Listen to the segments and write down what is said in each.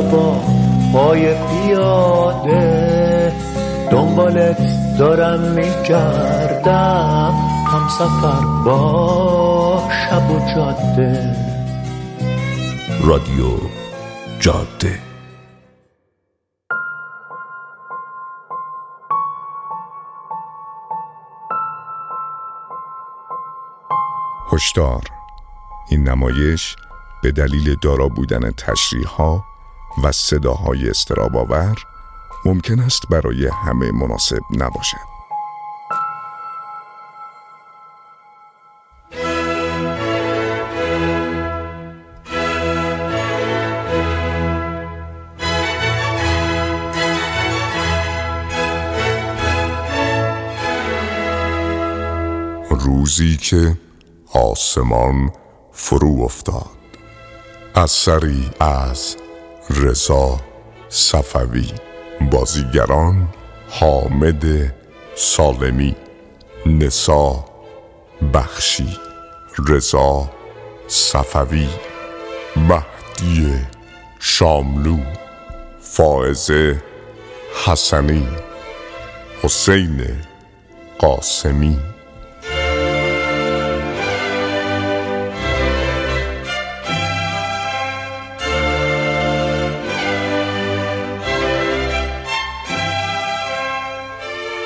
با پای پیاده. دنبالت دارم میگردم. هم سفر با شب و جاده. رادیو جاده. هشدار. این نمایش به دلیل دارا بودن تشریح ها و صداهای استراباور ممکن است برای همه مناسب نباشد. روزی که آسمان فرو افتاد اثری از رضا صفوی بازیگران حامد سالمی نسا بخشی رضا صفوی مهدی شاملو فائزه حسنی حسین قاسمی.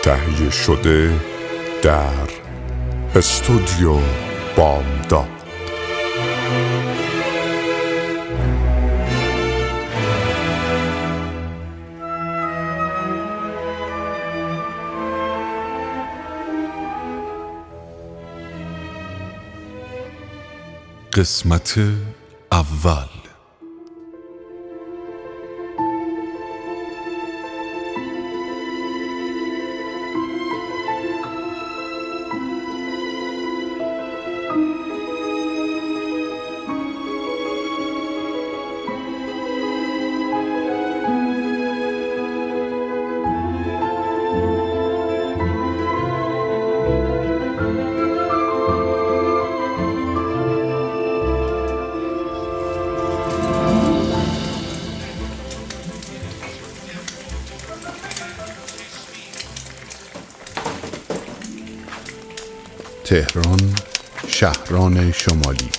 تهیه شده در استودیو بامداد. قسمت اول. تهران شهران شمالی.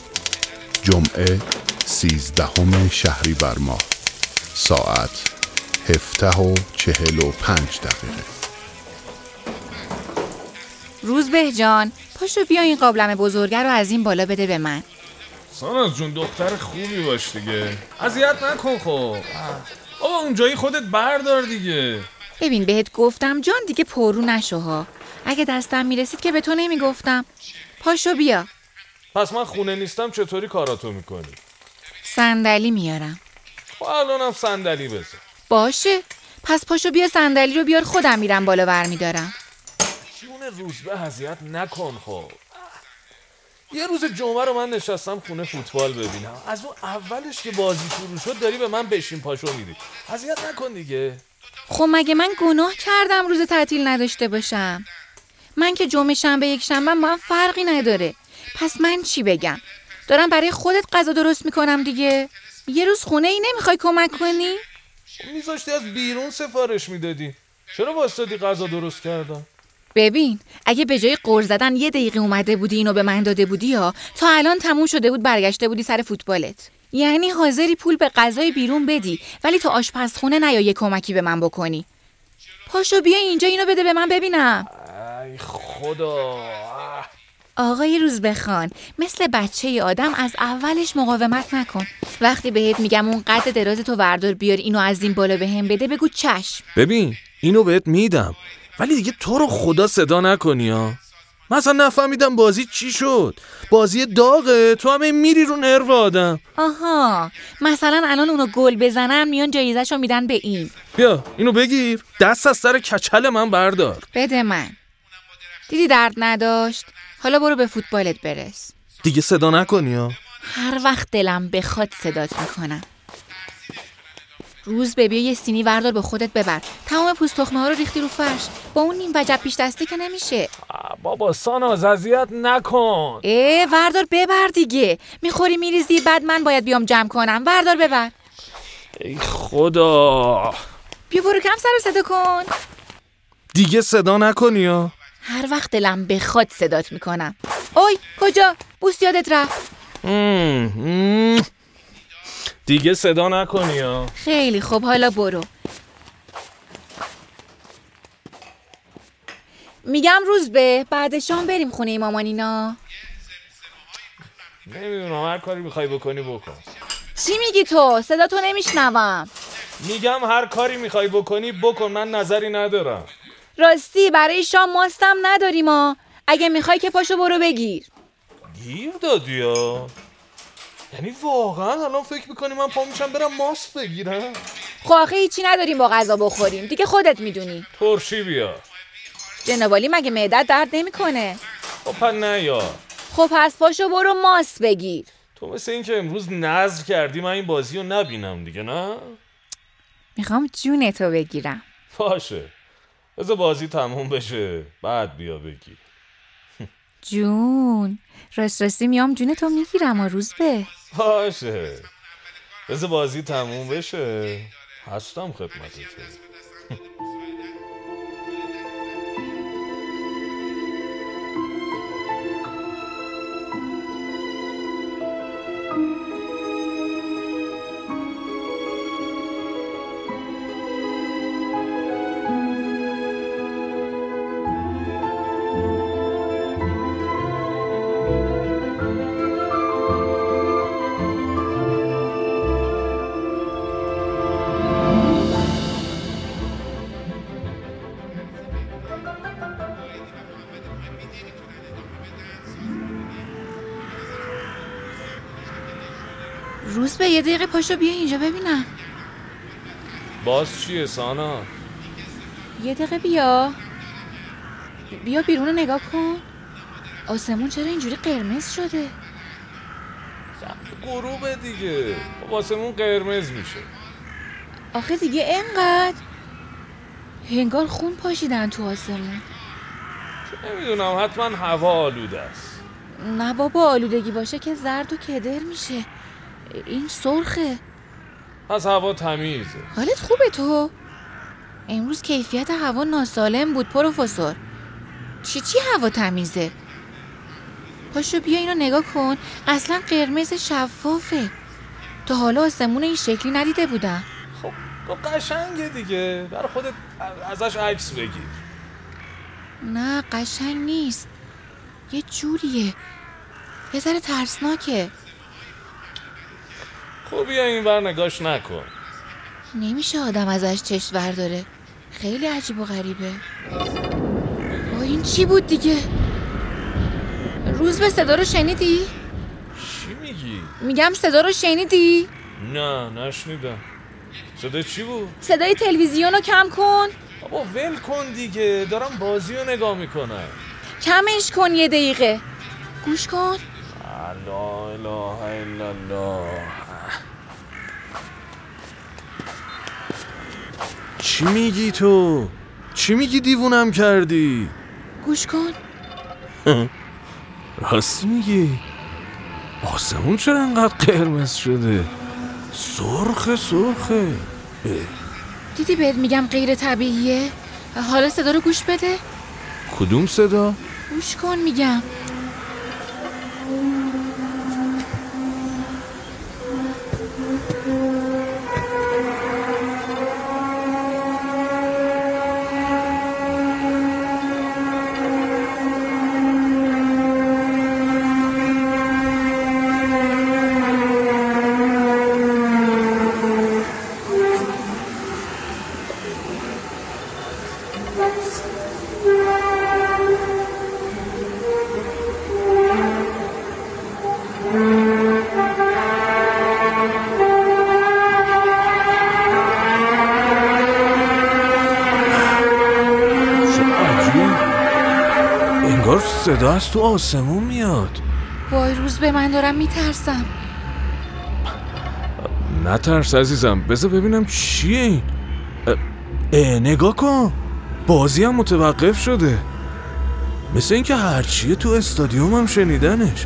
جمعه سیزدهم شهری بر ماه ساعت هفته و چهل و پنج دقیقه. روز به جان پاشو بیا این قابلم بزرگه رو از این بالا بده به من. ساناز جون دختر خوبی باش دیگه. اذیت نکن خب. بابا اونجایی خودت بردار دیگه. ببین بهت گفتم جان دیگه پرو نشو ها. اگه دستم می‌رسید که به تو نمی‌گفتم. پاشو بیا. پس من خونه نیستم چطوری کاراتو می‌کنی؟ صندلی میارم. خب الانم صندلی بذار باشه. پس پاشو بیا صندلی رو بیار خودم میرم بالا ور میدارم جون روزبه اذیت نکن خب. یه روز جمعه رو من نشستم خونه فوتبال ببینم. از اون اولش که بازی شروع شد داری به من بشین پاشو میدی اذیت نکن دیگه. خب مگه من گناه کردم روز تعطیل نداشته باشم؟ من که جمعه شنبه یک شنبه هم فرقی نداره. پس من چی بگم؟ دارم برای خودت غذا درست می‌کنم دیگه. یه روز خونه ای نمی‌خوای کمک کنی؟ میذاشتی از بیرون سفارش می‌دادی. چرا واسطی غذا درست کردم؟ ببین اگه به جای قرض زدن یه دقیقه اومده بودی اینو به من داده بودی ها تا الان تموم شده بود برگشته بودی سر فوتبالت. یعنی حاضری پول به غذای بیرون بدی ولی تو آشپزخونه نیا یه کمکی به من بکنی. پاشو بیا اینجا اینو بده به من ببینم. ای خدا. آقای روز بخوان مثل بچه آدم از اولش مقاومت نکن. وقتی بهت میگم اون قد دراز تو وردار بیار اینو از این بالا به هم بده بگو چشم. ببین اینو بهت میدم. ولی دیگه تو رو خدا صدا نکنی ها مثلا نفهمیدم بازی چی شد. بازی داغه تو همه میری رو نرو آدم. آها مثلا الان اونو گل بزنن میان جایزشو میدن به این. بیا اینو بگیر. دست از سر کچل من بردار. بده من. دیدی درد نداشت؟ حالا برو به فوتبالت برس. دیگه صدا نکنی ها. هر وقت دلم بخواد صدات می‌کنم. روز به بیا یه سینی وردار به خودت ببر. تمام پوست تخمه ها رو ریختی رو فرش. با اون نیم وجب پیش دستی که نمیشه. آه، بابا ساناز اذیت نکن. اه وردار ببر دیگه. می‌خوری میریزی بعد من باید بیام جمع کنم. وردار ببر. ای خدا. بیا برو کم سر صدا کن. دیگه صدا نکنی یا هر وقت دلم بخواد صدات می‌کنم. اوی کجا؟ بوس یادت رفت. دیگه صدا نکنی یا خیلی خوب حالا برو. میگم روز به بعد شام بریم خونه مامانینا نمی‌دونم هر کاری می‌خوای بکنی بکن. چی میگی تو؟ صدا تو نمیشنوم. میگم هر کاری می‌خوای بکنی بکن من نظری ندارم. راستی برای شام ماستم نداریم ما. اگه می‌خوای که پاشو برو بگیر. گیر دادی یا یعنی واقعا الان فکر می‌کنی من پا میشم برم ماست بگیرم؟ خب آخه هیچی نداریم با غذا بخوریم. دیگه خودت می‌دونی. ترشی بیا. جنابالی مگه معدت درد نمی‌کنه؟ خب نه یا. خب پس پاشو برو ماست بگیر. تو مثل این که امروز نظر کردی من این بازی رو نبینم دیگه نه؟ می‌خوام جونتو بگیرم. باشه. بذار بازی تموم بشه. بعد بیا بگی. جون راست راستی میام جونتو می‌گیرم و روز به. باشه. بذار بازی تموم بشه. هستم خدمت روز به یه دقیقه پاشو بیا اینجا ببینم. باز چیه سانا؟ یه دقیقه بیا. بیا بیرون رو نگاه کن. آسمون چرا اینجوری قرمز شده؟ غروبه دیگه. واسمون قرمز میشه. آخه دیگه انقدر هنگار خون پاشیدن تو آسمون. نمی‌دونم حتما هوا آلوده است. نه بابا آلودگی باشه که زرد و کدر میشه. این سرخه. پس هوا تمیزه. حالت خوبه تو. امروز کیفیت هوا ناسالم بود پروفسور. چی چی هوا تمیزه؟ پاشو بیا اینو نگاه کن. اصلا قرمز شفافه. تا حالا آسمون این شکلی ندیده بودم. خب خب قشنگه دیگه. برای خودت ازش عکس بگیر. نه قشنگ نیست. یه جوریه. یه ذره ترسناکه. خب بیا این بر نگاش نکن. نمیشه آدم ازش چشم داره خیلی عجیب و غریبه. با این چی بود دیگه؟ روز به صدا رو شنیدی؟ چی میگی؟ میگم صدا رو شنیدی؟ نه نشنیدم. صدا چی بود؟ صدای تلویزیون رو کم کن. بابا ول کن دیگه. دارم بازی رو نگاه می‌کنم. کمش کن یه دقیقه. گوش کن. لا اله الا الله. چی میگی تو؟ چی میگی دیوونم کردی؟ گوش کن راست میگی؟ آسمون چرا انقدر قرمز شده؟ سرخ سرخه اه، دیدی بهت میگم غیر طبیعیه حالا صدا رو گوش بده کدوم صدا؟ گوش کن میگم صدا از تو آسمون میاد. وای روز به من دارم میترسم. نترس عزیزم بذار ببینم چیه. این اه نگاه کن بازی هم متوقف شده. مثل اینکه هرچیه تو استادیوم هم شنیدنش.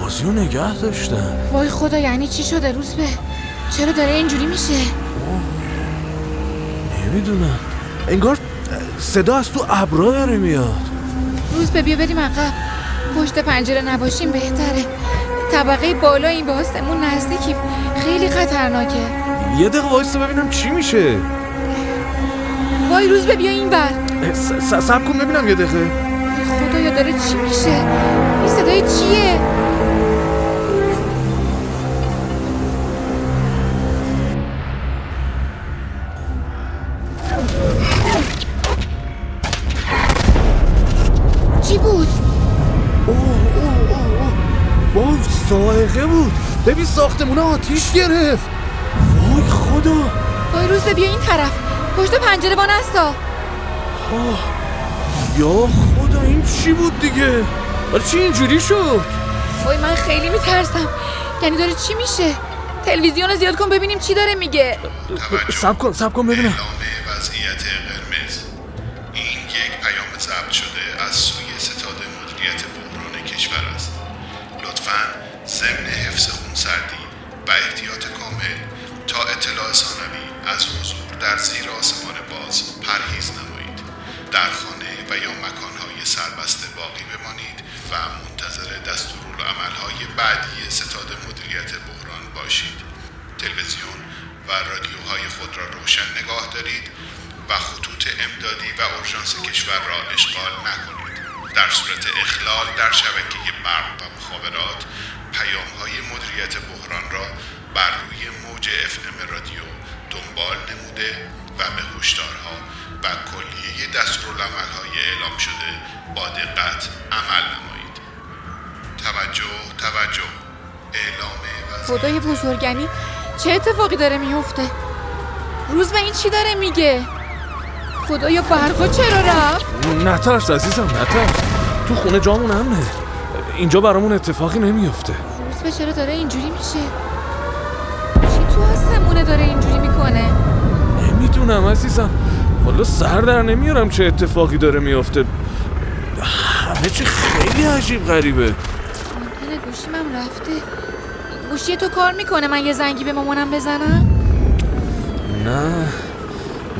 بازی رو نگه داشتن. وای خدا یعنی چی شده روز به؟ چرا داره اینجوری میشه؟ نمی‌دونم. انگار صدا از تو ابرا داره میاد. به بیا بریم عقب پشت پنجره نباشیم بهتره. طبقه بالا این به آسمون نزدیکیم. خیلی خطرناکه. یه دقیقه وایستا ببینم چی میشه. وای روز به بیا این بر سب کن ببینم یه دقیقه. خدایا داره چی میشه؟ این صدای چیه؟ چی بود؟ وای سائقه بود. ببین ساختمونه آتیش گرفت. وای خدا. وای روز بیا این طرف. پشت پنجره با نستا. یا خدا این چی بود دیگه؟ برای چی اینجوری شد؟ وای من خیلی میترسم. یعنی داره چی میشه؟ تلویزیون رو زیاد کن ببینیم چی داره میگه. سب کن سب کن ببینم. اعلام وضعیت قرمز. کشور است. لطفا ضمن حفظ خونسردی و احتیاط کامل تا اطلاع ثانوی از حضور در زیر آسمان باز پرهیز نمایید. در خانه و یا مکانهای سربسته باقی بمانید و منتظر دستورالعملهای بعدی ستاد مدیریت بحران باشید. تلویزیون و رادیوهای خود را روشن نگاه دارید و خطوط امدادی و اورژانس کشور را اشغال نکنید. در صورت اخلال در شبکه برق و مخابرات پیامهای مدیریت بحران را بر روی موج FM رادیو دنبال نموده و به هشدارها و کلیه دستورالعملهای اعلام شده با دقت عمل نمایید. توجه توجه. اعلام خدای بزرگمی چه اتفاقی داره میفته روز به این چی داره میگه؟ خدایا برقا چرا رفت؟ نترس عزیزم نترس. تو خونه جامون امنه. اینجا برامون اتفاقی نمیفته روز به چرا داره اینجوری میشه؟ چی تو آسمونه داره اینجوری می‌کنه؟ نمی‌دونم عزیزم. والا سر در نمیارم چه اتفاقی داره میفته همه چی خیلی عجیب غریبه. گوشیم هم رفته. گوشی تو کار می‌کنه من یه زنگی به مامانم بزنم؟ نه.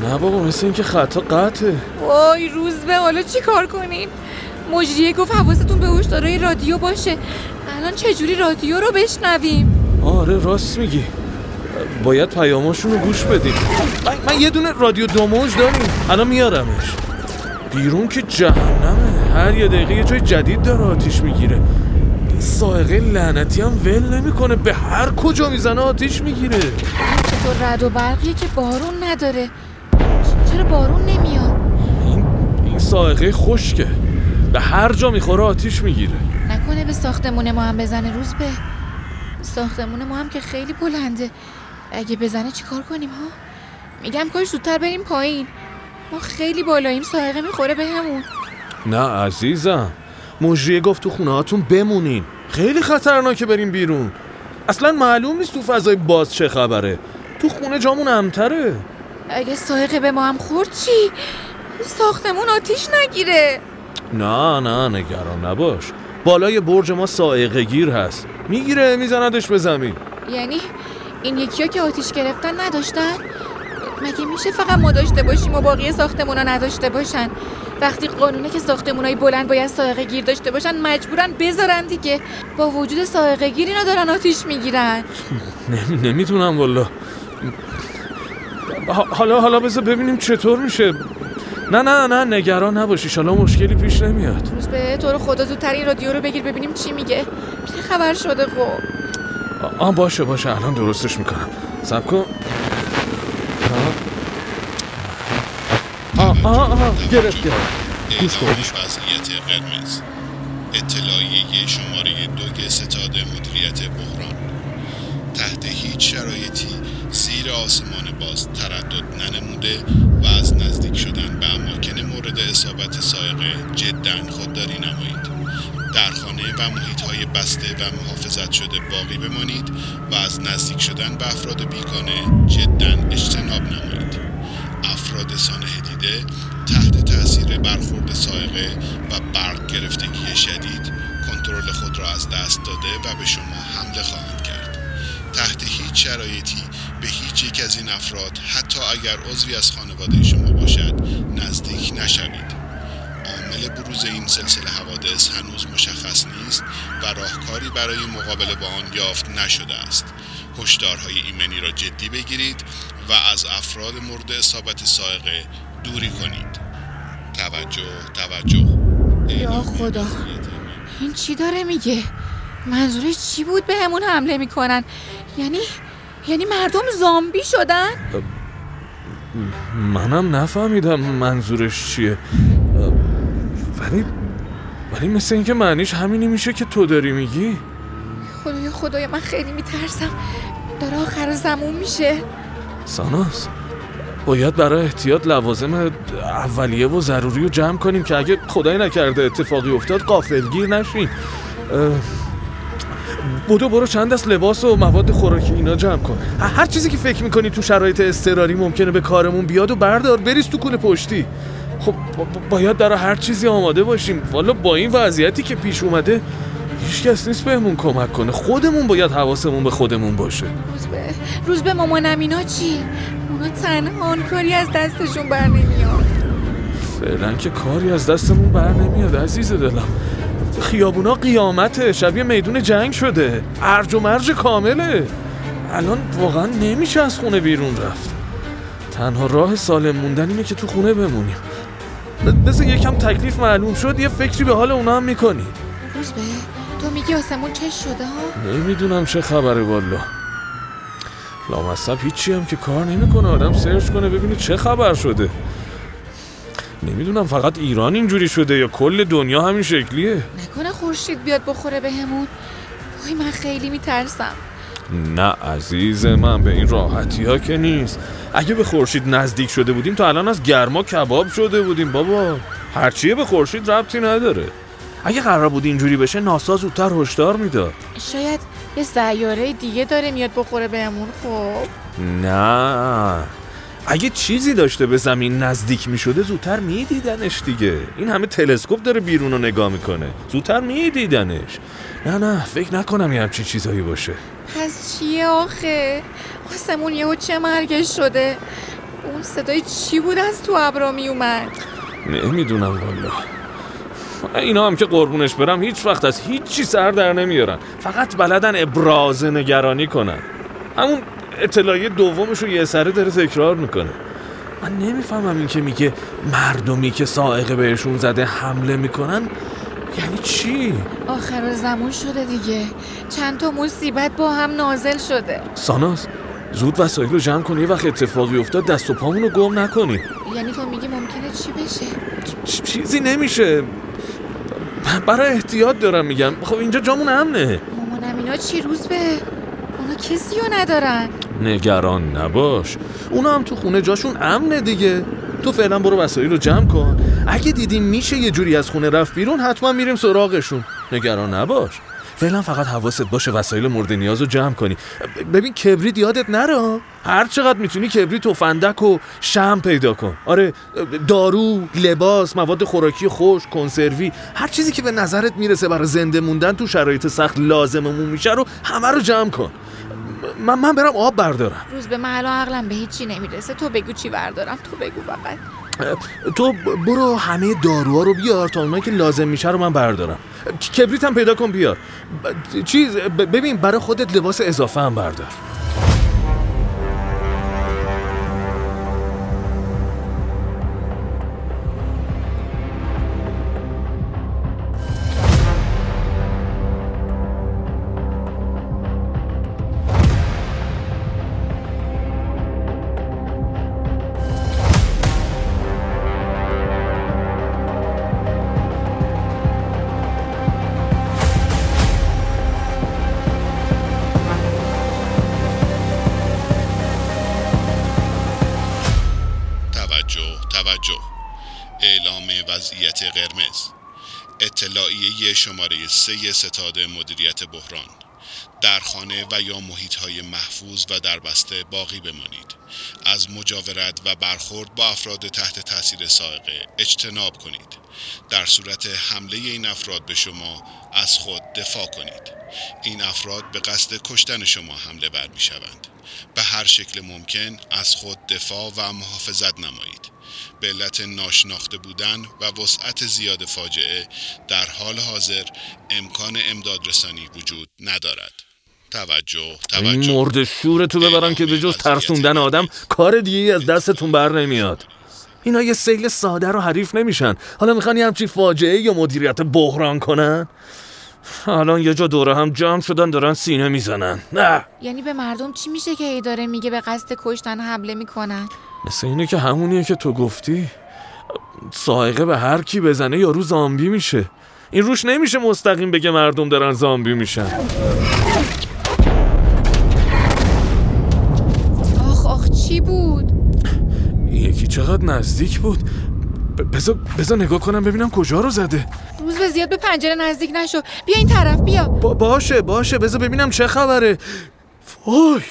نه بابا مثل اینکه خطا قطعه. وای روز به حالا چی کار کنیم؟ مجریه گفت حواستون به هشدارای رادیو باشه. الان چجوری رادیو رو بشنویم؟ آره راست میگی. باید پیاماشون رو گوش بدیم. من, من یه دونه رادیو دوموج داریم الان میارمش. بیرون که جهنمه. هر یه دقیقه یه جای جدید داره آتیش می‌گیره. سائقه لعنتی هم ول نمی‌کنه. به هر کجا می‌زنه آتیش می‌گیره. چطور رد و برقیه که بارون نداره؟ چرا بارون نمیاد؟ این این سائقه خشکه. به هر جا می‌خوره آتیش می‌گیره. نکنه به ساختمون ما هم بزنه روز به. ساختمون ما هم که خیلی بلنده. اگه بزنه چیکار کنیم ها؟ میگم کاش زودتر بریم پایین. ما خیلی بالاییم سائقه می‌خوره بهمون نه عزیزم. مجریه گفت تو خونه هاتون بمونین. خیلی خطرناکه بریم بیرون. اصلا معلوم نیست تو فضای باز چه خبره. تو خونه جامون امتره. اگه سائقه به ما هم خورد چی؟ ساختمون آتیش نگیره. نه نه نگران نباش. بالای برج ما سائقه گیر هست. می‌گیره میزندش به زمین. یعنی این یکی که آتیش گرفتن نداشتن؟ مگه میشه فقط ما داشته باشیم و باقی ساختمون ها نداشته باشن؟ وقتی قانونه که ساختمون های بلند باید سائقه گیر داشته باشن مجبورن بذارن دیگه. با وجود سائقه گیر اینا دارن آتیش می‌گیرن. نمی‌تونم والا حالا حالا بذار ببینیم چطور میشه. نه نه نه نگران نباشی حالا مشکلی پیش نمیاد. روز به تو رو خدا زودتر این رادیو رو بگیر ببینیم چی میگه. چه خبر شده خب آه باشه باشه الان درستش می‌کنم. سب کن. آه. آه آه گرفت گرفت. گوش کن وضعیت قرمز. اطلاعیه شماره دو ستاد مدیریت بحران. تحت هیچ شرایطی زیر آسمان باز تردد ننموده و از نزدیک شدن به اماکن مورد اصابت سائقه جدا خودداری نمایید. در خانه و محیط های بسته و محافظت شده باقی بمانید و از نزدیک شدن به افراد بیگانه جدا اجتناب نمایید. افراد سانه دیده تحت تاثیر برخورد سائقه و برق گرفتگی شدید کنترل خود را از دست داده و به شما حمله خواهند تحت هیچ شرایطی به هیچ یک از این افراد حتی اگر عضوی از خانواده شما باشد نزدیک نشوید. عامل بروز این سلسله حوادث هنوز مشخص نیست و راهکاری برای مقابله با آن یافت نشده است. هشدارهای ایمنی را جدی بگیرید و از افراد مورد اصابت سائقه دوری کنید. توجه توجه. یا خدا. این چی داره میگه؟ منظورش چی بود به همون حمله می‌کنن؟ یعنی یعنی مردم زامبی شدن؟ منم نفهمیدم منظورش چیه. ولی ولی مثل اینکه معنیش همینی میشه که تو داری میگی؟ خدایا خدایا من خیلی میترسم. داره آخر زمون میشه. ساناس باید برای احتیاط لوازم اولیه و ضروری رو جمع کنیم که اگه خدای نکرده اتفاقی افتاد قافلگیر نشیم بودو برو چند دست لباس و مواد خوراکی اینا جمع کن. هر چیزی که فکر می‌کنی تو شرایط اضطراری ممکنه به کارمون بیاد و بردار بریز تو کوله پشتی. خب با- با- باید در هر چیزی آماده باشیم. والا با این وضعیتی که پیش اومده هیچ کس نیست بهمون کمک کنه. خودمون باید حواسمون به خودمون باشه. روز به روز به مامانم اینا چی؟ اونا تنها کاری از دستشون بر نمیاد فعلا که کاری از دستمون بر نمیاد عزیز دلم. خیابونا قیامته شبیه میدون جنگ شده. ارج و مرج کامله. الان واقعا نمیشه از خونه بیرون رفت. تنها راه سالم موندن اینه که تو خونه بمونیم ب- بذار یکم تکلیف معلوم شد یه فکری به حال اونا هم می‌کنی. روز به تو میگی آسمون چش شده ها؟ نمی‌دونم چه خبره والا لامصب هیچی هم که کار نمی‌کنه آدم سرچ کنه ببینه چه خبر شده. نمی‌دونم فقط ایران اینجوری شده یا کل دنیا همین شکلیه؟ نکنه خورشید بیاد بخوره بهمون. وای من خیلی میترسم. نه عزیز من به این راحتی ها که نیست. اگه به خورشید نزدیک شده بودیم تا الان از گرما کباب شده بودیم بابا. هرچیه به خورشید ربطی نداره. اگه قرار بود اینجوری بشه ناسا زودتر هشدار می‌داد. شاید یه سیاره دیگه داره میاد بخوره بهمون خب. نه. اگه چیزی داشته به زمین نزدیک می شده زودتر می دیدنش دیگه. این همه تلسکوپ داره بیرون رو نگاه می‌کنه. زودتر می دیدنش نه نه فکر نکنم یه همچین چیزایی باشه. پس چیه آخه؟ آسمون یهو چه مرگش شده؟ اون صدای چی بود از تو ابرا میومد؟ نمی‌دونم والا. اینا هم که قربونش برم هیچ وقت از هیچی سر در نمیارن. فقط بلدن ابراز نگرانی کنن. همون اطلاعیه دومش رو یه سره داره تکرار می‌کنه. من نمی‌فهمم این که میگه مردمی که سائقه بهشون زده حمله می‌کنن یعنی چی؟ آخر زمون شده دیگه. چند تا مصیبت با هم نازل شده. ساناس زود وسایل رو جمع کن یه وقت اتفاقی افتاد دست و پامون رو گم نکنی. یعنی تو میگی ممکنه چی بشه؟ چ- چیزی نمیشه. برای احتیاط دارم میگم. خب اینجا جامون امنه. مامانم اینا چی روز به؟ اونا کسی رو ندارن. نگران نباش. اونا هم تو خونه جاشون امنه دیگه. تو فعلا برو وسایل رو جمع کن. اگه دیدیم میشه یه جوری از خونه رفت بیرون حتما میریم سراغشون. نگران نباش. فعلا فقط حواست باشه وسایل مورد نیاز رو جمع کنی. ببین کبریت یادت نره؟ هر چقدر می‌تونی کبریت و فندک و شم پیدا کن. آره دارو لباس مواد خوراکی خوش کنسروی هر چیزی که به نظرت می‌رسه برای زنده موندن تو شرایط سخت لازممون میشه رو همه رو جمع کن. من من برم آب بردارم. روز به من الان عقلم به هیچی نمی‌رسه. تو بگو چی بردارم. تو بگو فقط. تو برو همه داروها رو بیار تا اونایی که لازم میشه رو من بردارم. کبریت هم پیدا کن بیار. چیز ببین برای خودت لباس اضافه هم بردار. اطلاعیه شماره سه ستاد مدیریت بحران. در خانه و یا محیط های محفوظ و در بسته باقی بمانید. از مجاورت و برخورد با افراد تحت تاثیر سائقه اجتناب کنید. در صورت حمله این افراد به شما از خود دفاع کنید. این افراد به قصد کشتن شما حمله بر می شوند به هر شکل ممکن از خود دفاع و محافظت نمایید. به علت ناشناخته بودن و وسعت زیاد فاجعه در حال حاضر امکان امداد رسانی وجود ندارد. توجه این توجه. مرد شورتو ببرن که به جز ترسوندن آدم کار دیگه ای از دستتون بر نمیاد. اینا یه سیل ساده رو حریف نمیشن. حالا می‌خوان یه همچی فاجعه یا مدیریت بحران کنن؟ الان یه جا دوره هم جمع شدن دارن سینه می‌زنن. نه. یعنی به مردم چی میشه که ای داره میگه به قصد کشتن حمله می‌کنن؟ مثل اینه که همونیه که تو گفتی. سائقه به هر کی بزنه یارو زامبی میشه. این روش نمیشه مستقیم بگه مردم دارن زامبی میشن. آخ آخ چی بود؟ یکی چقدر نزدیک بود. بذار نگاه کنم ببینم کجا رو زده. روز به زیاد به پنجره نزدیک نشو. بیا این طرف بیا. با باشه باشه. بذار ببینم چه خبره. وای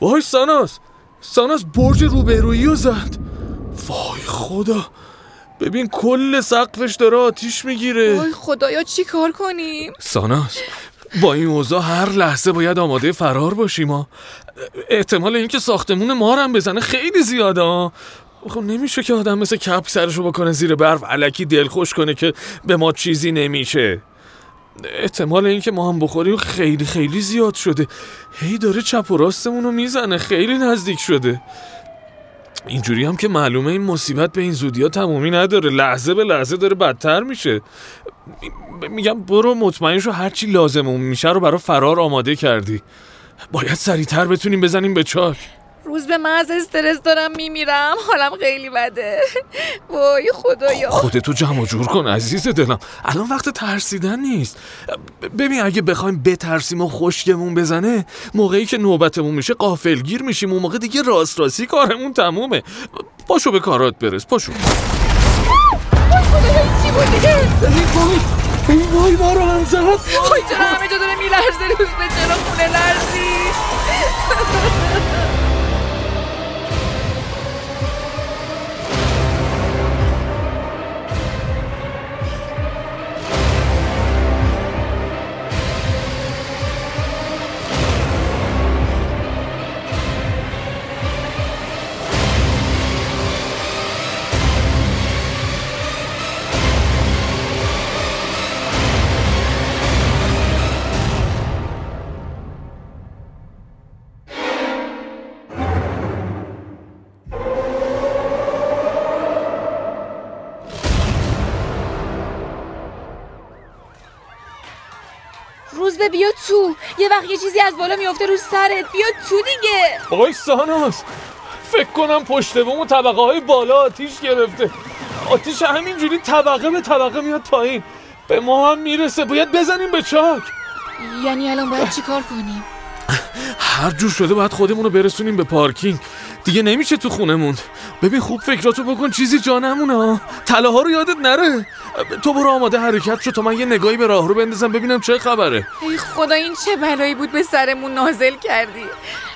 وای ساناس. ساناس برج روبرویی رو زد. وای خدا. ببین کل سقفش داره آتیش می‌گیره. وای خدایا چی کار کنیم؟ ساناس با این اوضاع هر لحظه باید آماده فرار باشیم ها. احتمال اینکه ساختمون ما هم بزنه خیلی زیاده ها. خب نمیشه که آدم مثل کپ سرشو بکنه زیر برف علکی دلخوش کنه که به ما چیزی نمیشه. احتمال اینکه ما هم بخوریم خیلی خیلی زیاد شده. هی داره چپ و راستمون رو می‌زنه. خیلی نزدیک شده. اینجوری هم که معلومه این مصیبت به این زودی ها تمومی نداره. لحظه به لحظه داره بدتر میشه. میگم برو مطمئن شو هرچی لازممون میشه رو برای فرار آماده کردی. باید سریعتر بتونیم بزنیم به چاک. روز به من از استرس دارم میمیرم حالم خیلی بده. وای خدایا. خودتو جمع و جور کن عزیز دلم. الان وقت ترسیدن نیست. ببین اگه بخوایم بترسیم و خشکمون بزنه موقعی که نوبتمون میشه قافلگیر میشیم اون موقع دیگه راست راستی کارمون تمومه. پاشو به کارات برس پاشو. چی بود دیگه؟ این وای ما رو هم زد وای چرا همه جا داره میلرزه روز به چرا خونه لرزی. به بیا تو. یه وقت یه چیزی از بالا میفته رو سرت. بیا تو دیگه. وای ساناس فکر کنم پشت بوم و طبقه های بالا آتیش گرفته. آتیش همینجوری طبقه به طبقه میاد پایین. به ما هم می‌رسه. باید بزنیم به چاک. یعنی الان باید چیکار کنیم؟ هر جور شده باید خودمون رو برسونیم به پارکینگ. دیگه نمیشه تو خونه موند ببین خوب فکراتو بکن. چیزی جا نمونه ها. طلاها رو یادت نره. تو برو آماده حرکت شو تا من یه نگاهی به راه رو بندازم ببینم چه خبره. ای خدا این چه بلایی بود به سرمون نازل کردی؟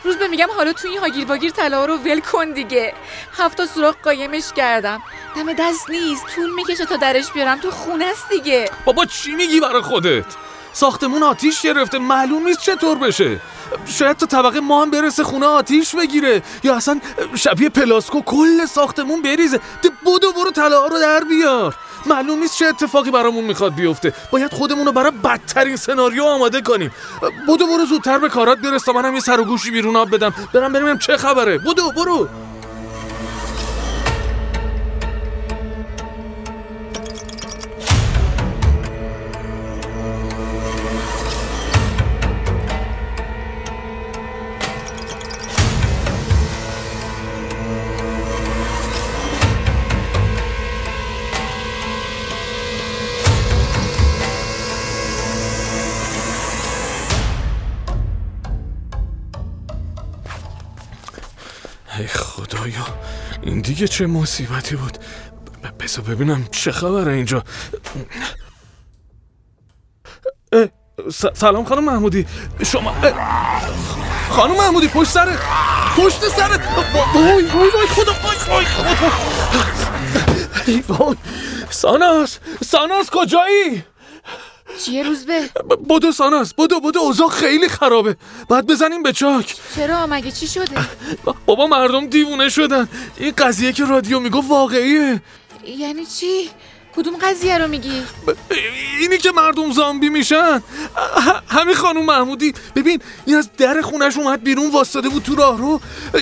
روز به میگم حالا تو این هاگیر واگیر طلا رو ول کن دیگه. هفتا سوراخ قایمش کردم. دم دست نیست طول می‌کشه تا درش بیارم تو خونه است دیگه. بابا چی میگی برای خودت؟ ساختمون آتیش گرفته معلوم نیست چطور بشه. شاید تا طبقه ما هم برسه خونه آتیش بگیره. یا اصلا شبیه پلاسکو کل ساختمون بریزه. ده بودو برو طلاها رو در بیار. معلوم نیست چه اتفاقی برامون می‌خواد بیفته. باید خودمون رو برای بدترین سناریو آماده کنیم. بودو برو زودتر به کارات برس تا منم یه سر و گوشی بیرون آب بدم. برم ببینم چه خبره. بودو برو. دیگه چه مصیبتی بود. پس ببینم چه خبره اینجا. سلام خانم محمودی. شما خانم محمودی پشت سر پشت سر وای وای وای خدا وای وای. ساناس ساناس کجایی؟ چیه روزبه؟ بدو ساناس بدو بدو اوضاع خیلی خرابه بعد بزنیم به چاک چرا مگه چی شده؟ بابا مردم دیوونه شدن این قضیه که رادیو میگو واقعیه یعنی چی؟ کدوم قضیه رو میگی؟ اینی که مردم زامبی میشن همین خانم محمودی ببین این از در خونش اومد بیرون واسطه بود تو راه رو.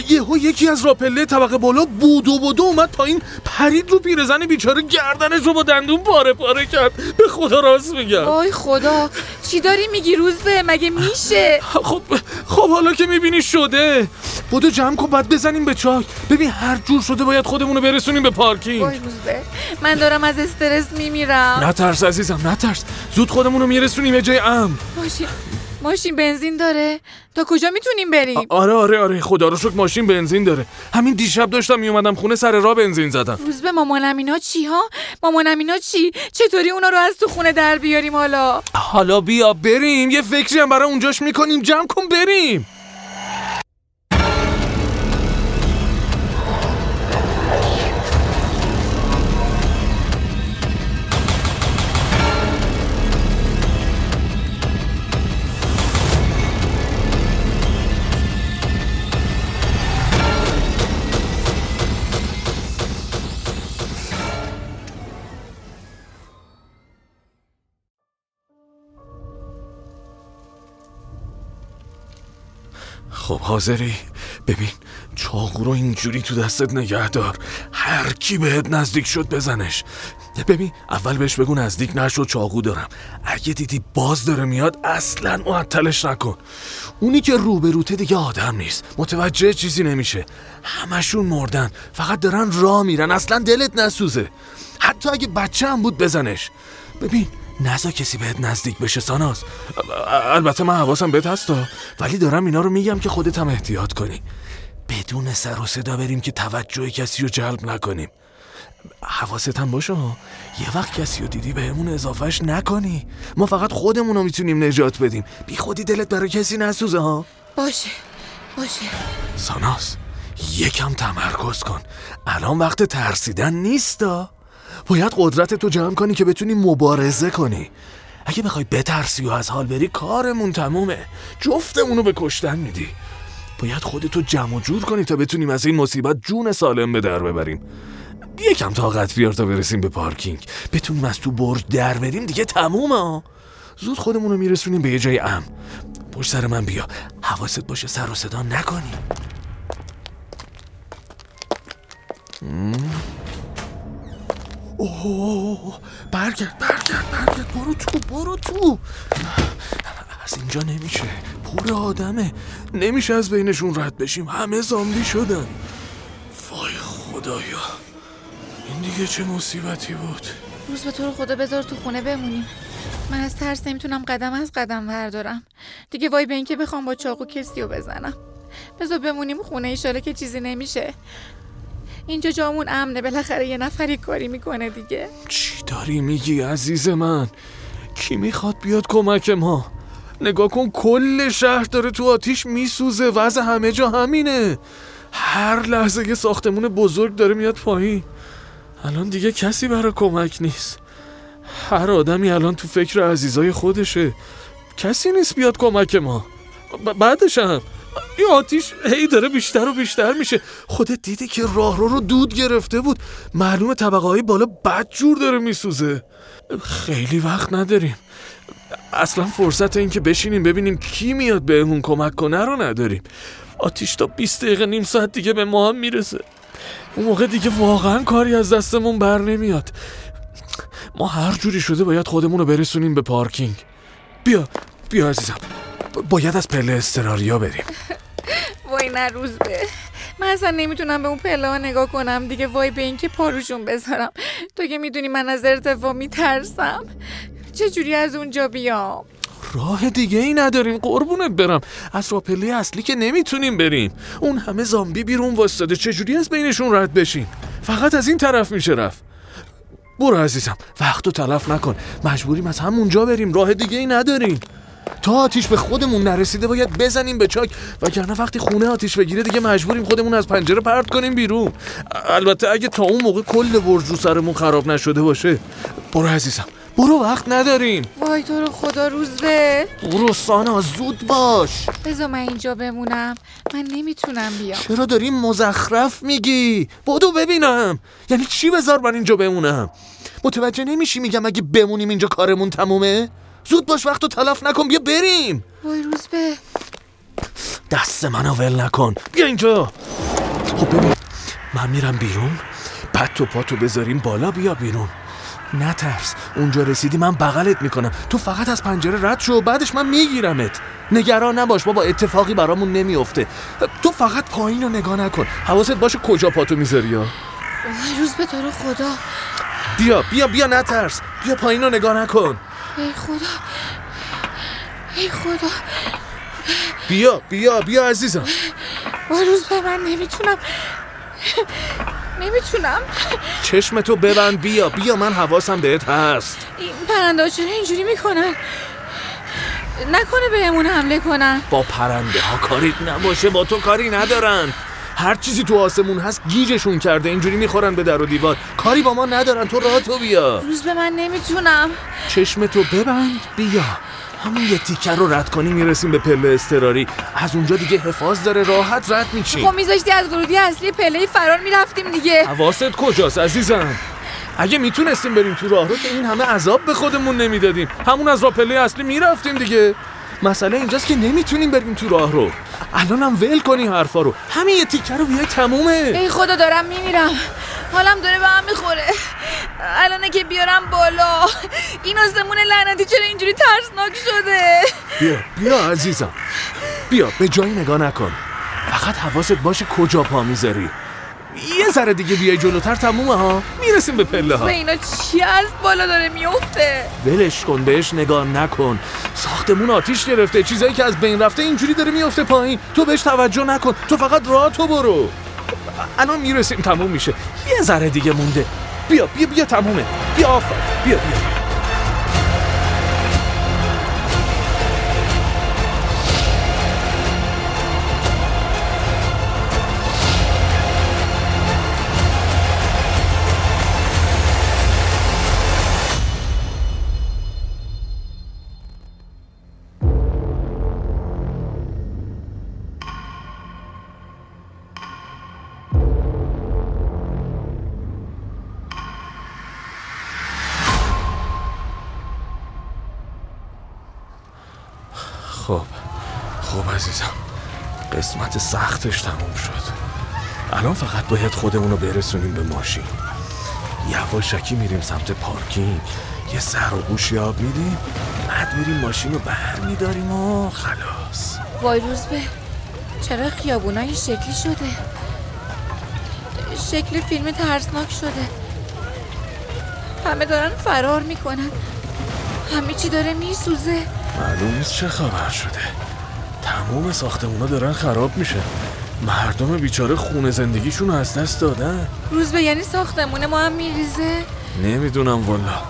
یهو یکی از راپله طبقه بالا بودو بودو اومد پایین پرید رو پیرزن بیچاره گردنش رو با دندون پاره پاره کرد. به خدا راست میگم. آی خدا چی داری میگی روز به؟ مگه میشه؟ خب خب حالا که می‌بینی شده. بودو جمع کن بعد بزنیم به چاک ببین هر جور شده باید خودمونو برسونیم به پارکینگ. وای روزبه من دارم از استرس میمیرم. نترس عزیزم نترس. زود خودمون رو میرسونیم یه جای ماشین ماشین بنزین داره. تا کجا می‌تونیم بریم؟ آره آره آره. خدا رو شکر ماشین بنزین داره. همین دیشب داشتم میومدم خونه سر راه بنزین زدم. روز به مامانم اینا چی ها؟ مامانم اینا چی؟ چطوری اونا رو از تو خونه در بیاریم حالا؟ حالا بیا بریم. یه فکری هم برای اونجاش می‌کنیم. جمع کن بریم. خب حاضری؟ ببین چاقو رو اینجوری تو دستت نگه دار هر کی بهت نزدیک شد بزنش. ببین اول بهش بگو نزدیک نشو چاقو دارم. اگه دیدی باز داره میاد اصلا معطلش نکن. اونی که روبروته دیگه آدم نیست. متوجه چیزی نمیشه. همشون مردن. فقط دارن راه میرن. اصلا دلت نسوزه. حتی اگه بچه هم بود بزنش. ببین نزا کسی بهت نزدیک بشه ساناز. البته من حواسم بهت هستا ولی دارم اینا رو میگم که خودت هم احتیاط کنی. بدون سر و صدا بریم که توجه کسی رو جلب نکنیم. حواست هم باشه یه وقت کسی رو دیدی بهمون اضافهش نکنی. ما فقط خودمون رو می‌تونیم نجات بدیم. بی خودی دلت برای کسی نسوزه ها. باشه باشه. ساناز یکم تمرکز کن. الان وقت ترسیدن نیستا باید قدرت تو جمع کنی که بتونی مبارزه کنی. اگه بخوای بترسی و از حال بری کارمون تمومه. جفتمونو به کشتن میدی. باید خودتو جمع جور کنی تا بتونیم از این مصیبت جون سالم به در ببریم. یکم طاقت بیار تا برسیم به پارکینگ. بتونیم از تو برج در بریم دیگه تمومه زود خودمون رو میرسونیم به یه جای ام پشت سر من بیا. حواست باشه سر و صدا نکنی. اوه برگرد برگرد برگرد. برو تو برو تو. از اینجا نمیشه. پر آدمه. نمیشه از بینشون رد بشیم. همه زامبی شدن. وای خدایا. این دیگه چه مصیبتی بود. روز به تو رو خدا بذار تو خونه بمونیم. من از ترس نمی‌تونم قدم از قدم بردارم. دیگه وای به اینکه بخوام با چاقو کسی رو بزنم. بذار بمونیم خونه ایشاله که چیزی نمیشه. اینجا جامون امنه بالاخره یه نفری کاری می‌کنه دیگه. چی داری میگی عزیز من؟ کی می‌خواد بیاد کمک ما؟ نگاه کن کل شهر داره تو آتیش میسوزه وضع همه جا همینه. هر لحظه یه ساختمون بزرگ داره میاد پایین. الان دیگه کسی برای کمک نیست. هر آدمی الان تو فکر عزیزای خودشه. کسی نیست بیاد کمک ما. بعدش هم. این آتیش هی داره بیشتر و بیشتر میشه. خودت دیدی که راه رو دود گرفته بود. معلوم طبقه های بالا بد جور داره میسوزه. خیلی وقت نداریم. اصلا فرصت این که بشینیم ببینیم کی میاد بهمون کمک کنه رو نداریم. آتیش تا 20 دقیقه نیم ساعت دیگه به ما هم می‌رسه. اون موقع دیگه واقعا کاری از دستمون بر نمیاد. ما هر جوری شده باید خودمون رو برسونیم به پارکینگ. بیا بیا عزیزم. باید از پله استراریا بریم وای نه روز به من اصلا نمی‌تونم به اون پله ها نگاه کنم دیگه وای به اینکه پاروشون بذارم تو که می‌دونی من از ارتفاع میترسم چجوری از اونجا بیام راه دیگه ای نداریم قربونت برم از راپله اصلی که نمی‌تونیم بریم اون همه زامبی بیرون واسطاده چجوری از بینشون رد بشیم فقط از این طرف میشه رفت برو عزیزم وقتو تلف نکن مجبوریم از همونجا بریم راه دیگه ای نداریم تا آتیش به خودمون نرسیده باید بزنیم به چاک. وگرنه وقتی خونه آتیش بگیره دیگه مجبوریم خودمون از پنجره پرت کنیم بیرون. البته اگه تا اون موقع کل برج رو سرمون خراب نشده باشه. برو عزیزم. برو وقت نداریم. وای تو رو خدا روزبه برو سانا زود باش. بذار من اینجا بمونم. من نمی‌تونم بیام. چرا داری مزخرف میگی؟ بدو ببینم. یعنی چی بذار من اینجا بمونم؟ متوجه نمیشی میگم اگه بمونیم اینجا کارمون تمومه؟ زود باش وقت رو تلف نکن بیا بریم. وای روزبه دست منو ول نکن. بیا اینجا. خب ببین من میرم بیرون بعد تو پاتو بذاریم بالا بیا بیرون. نترس. اونجا رسیدی من بغلت می‌کنم. تو فقط از پنجره رد شو بعدش من میگیرمت. نگران نباش بابا اتفاقی برامون نمیافته. تو فقط پایین رو نگاه نکن. حواست باشه کجا پاتو می‌ذاری وای روزبه تو رو خدا. بیا بیا بیا نترس. بیا پایین رو نگاه نکن. ای خدا. ای خدا. بیا بیا بیا عزیزم. وای روزبه من نمی‌تونم نمی‌تونم. چشمتو ببند بیا بیا من حواسم بهت هست. این پرنده چرا اینجوری می‌کنن؟ نکنه بهمون حمله کنن. با پرنده ها کاریت نباشه با تو کاری ندارن. هر چیزی تو آسمون هست گیجشون کرده اینجوری می‌خورن به در و دیوار. کاری با ما ندارن تو راه تو بیا. روز به من نمی‌تونم. چشمتو ببند بیا. همون یه تیکر رو رد کنی می‌رسیم به پله استراری از اونجا دیگه حفاظ داره راحت رد میچیم خب میذاشتی از ورودی اصلی پله فرار می‌رفتیم دیگه. حواست کجاست عزیزم؟ اگه می‌تونستیم بریم تو راه رو که این همه عذاب به خودمون نمی‌دادیم. همون از راه پله اصلی می‌رفتیم دیگه. مسئله اینجاست که نمی‌تونیم بریم تو راه رو. الانم ول کنی حرفا رو. همین یه تیکه رو بیای تمومه. ای خدا دارم میمیرم. حالم داره به هم می‌خوره. الانه که بیارم بالا. این آسمون لعنتی چرا اینجوری ترسناک شده؟ بیا بیا عزیزم. بیا به جایی نگاه نکن. فقط حواست باشه کجا پا می‌ذاری. یه ذره دیگه بیای جلوتر تمومه ها. می‌رسیم به پله ها. اینا چی از بالا داره؟ میفته. ولش کن بهش نگاه نکن. ساختمون آتیش گرفته. چیزایی که از بین رفته اینجوری داره میفته پایین. تو بهش توجه نکن. تو فقط راه تو برو. الان می‌رسیم تموم میشه. یه ذره دیگه مونده. بیا بیا بیا تمومه. بیا آفر بیا بیا. خب عزیزم قسمت سختش تموم شد. الان فقط باید خودمون رو برسونیم به ماشین. یواشکی میریم سمت پارکینگ. یه سر و گوشی آب میدیم بعد میریم ماشین رو بر میداریم و خلاص. وای روز به چرا خیابونا این شکلی شده؟ شکل فیلم ترسناک شده. همه دارن فرار می‌کنن. همه چی داره میسوزه. معلوم نیست چه خبر شده. تمام ساختمونا دارن خراب میشه. مردم بیچاره خونه زندگیشون از دست دادن. روز به یعنی ساختمون ما هم میریزه؟ نمی‌دونم والا.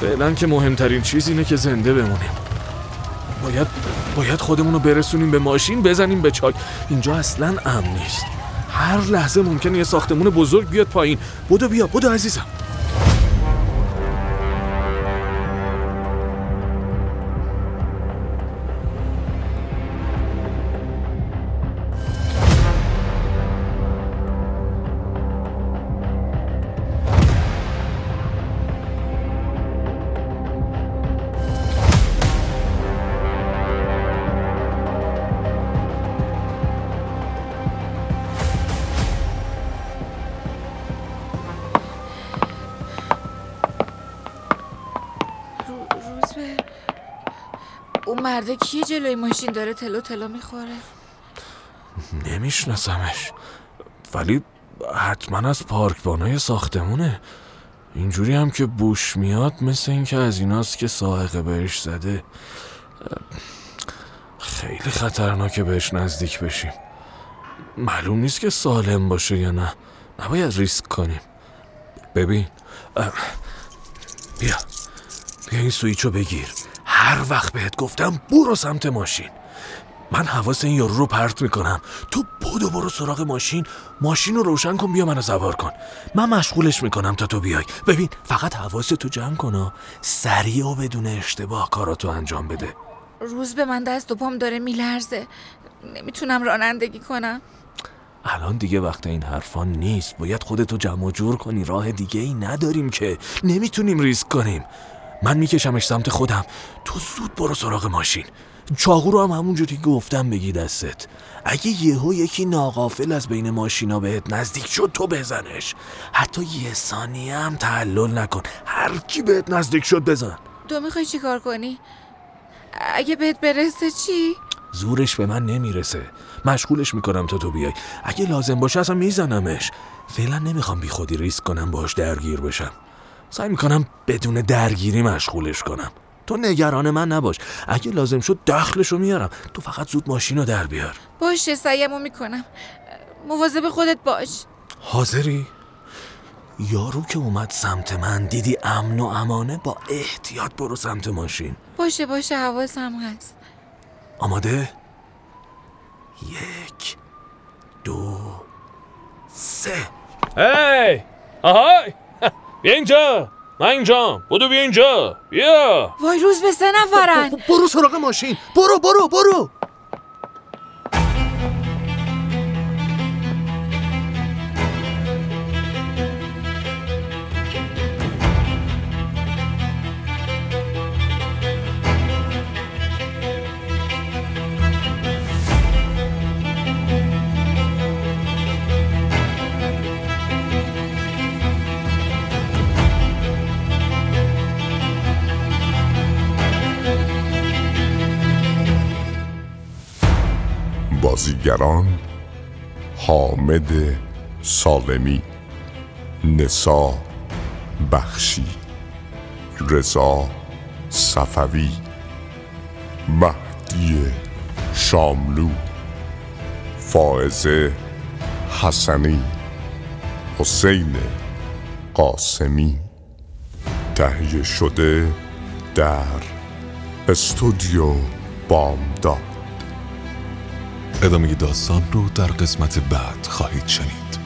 فعلا که مهمترین چیز اینه که زنده بمونیم. باید باید خودمون رو برسونیم به ماشین بزنیم به چاک. اینجا اصلا امن نیست. هر لحظه ممکنه یه ساختمون بزرگ بیاد پایین. بودو بیا بودو عزیزم. مرده کیه جلوی ماشین؟ داره تلو تلو می‌خوره. نمیشناسمش. ولی حتما از پارکبانای ساختمونه. اینجوری هم که بوش میاد مثل اینکه از ایناست که سائقه بهش زده. خیلی خطرناکه بهش نزدیک بشیم. معلوم نیست که سالم باشه یا نه. نباید ریسک کنیم. ببین بیا. بیا این سویچو بگیر. هر وقت بهت گفتم برو سمت ماشین. من حواس این یارو رو پرت می‌کنم. تو بدو برو سراغ ماشین. ماشین رو روشن کن بیا منو سوار کن. من مشغولش می‌کنم تا تو بیای. ببین فقط حواس تو جمع کن سریع و بدون اشتباه کاراتو انجام بده. روز به من دست و پام داره میلرزه. نمی‌تونم رانندگی کنم. الان دیگه وقت این حرفان نیست. باید خودتو جمع و جور کنی. راه دیگه ای نداریم که. نمی‌تونیم ریسک کنیم. من میکشمش سمت خودم. تو زود برو سراغ ماشین. چاقو رو هم همونجوری گفتم بگی دستت. اگه یهو یکی ناقافل از بین ماشینا بهت نزدیک شد تو بزنش. حتی یه ثانیه هم تعلل نکن. هر کی بهت نزدیک شد بزن. تو می‌خوای چیکار کنی؟ اگه بهت برسه چی؟ زورش به من نمی‌رسه. مشغولش می‌کنم تا تو بیای. اگه لازم باشه اصلا میزنمش. فعلا نمی‌خوام بی خودی ریسک کنم باش درگیر بشم. سعی می‌کنم بدون درگیری مشغولش کنم. تو نگران من نباش. اگه لازم شد دخلشو میارم. تو فقط زود ماشین رو در بیار. باشه سعیمو می‌کنم. مواظب خودت باش. حاضری؟ یارو که اومد سمت من دیدی امن و امانه با احتیاط برو سمت ماشین. باشه باشه حواسم هست. آماده؟ یک دو سه. هی آهای! بیا اینجا من اینجا بودو بیا اینجا بیا وای روز به سه نفرن برو سراغ ماشین برو برو برو بازیگران حامد سالمی نسا بخشی رضا صفوی مهدی شاملو فائزه حسنی حسین قاسمی. تهیه شده در استودیو بامداد. ادامه داستان رو در قسمت بعد خواهید شنید.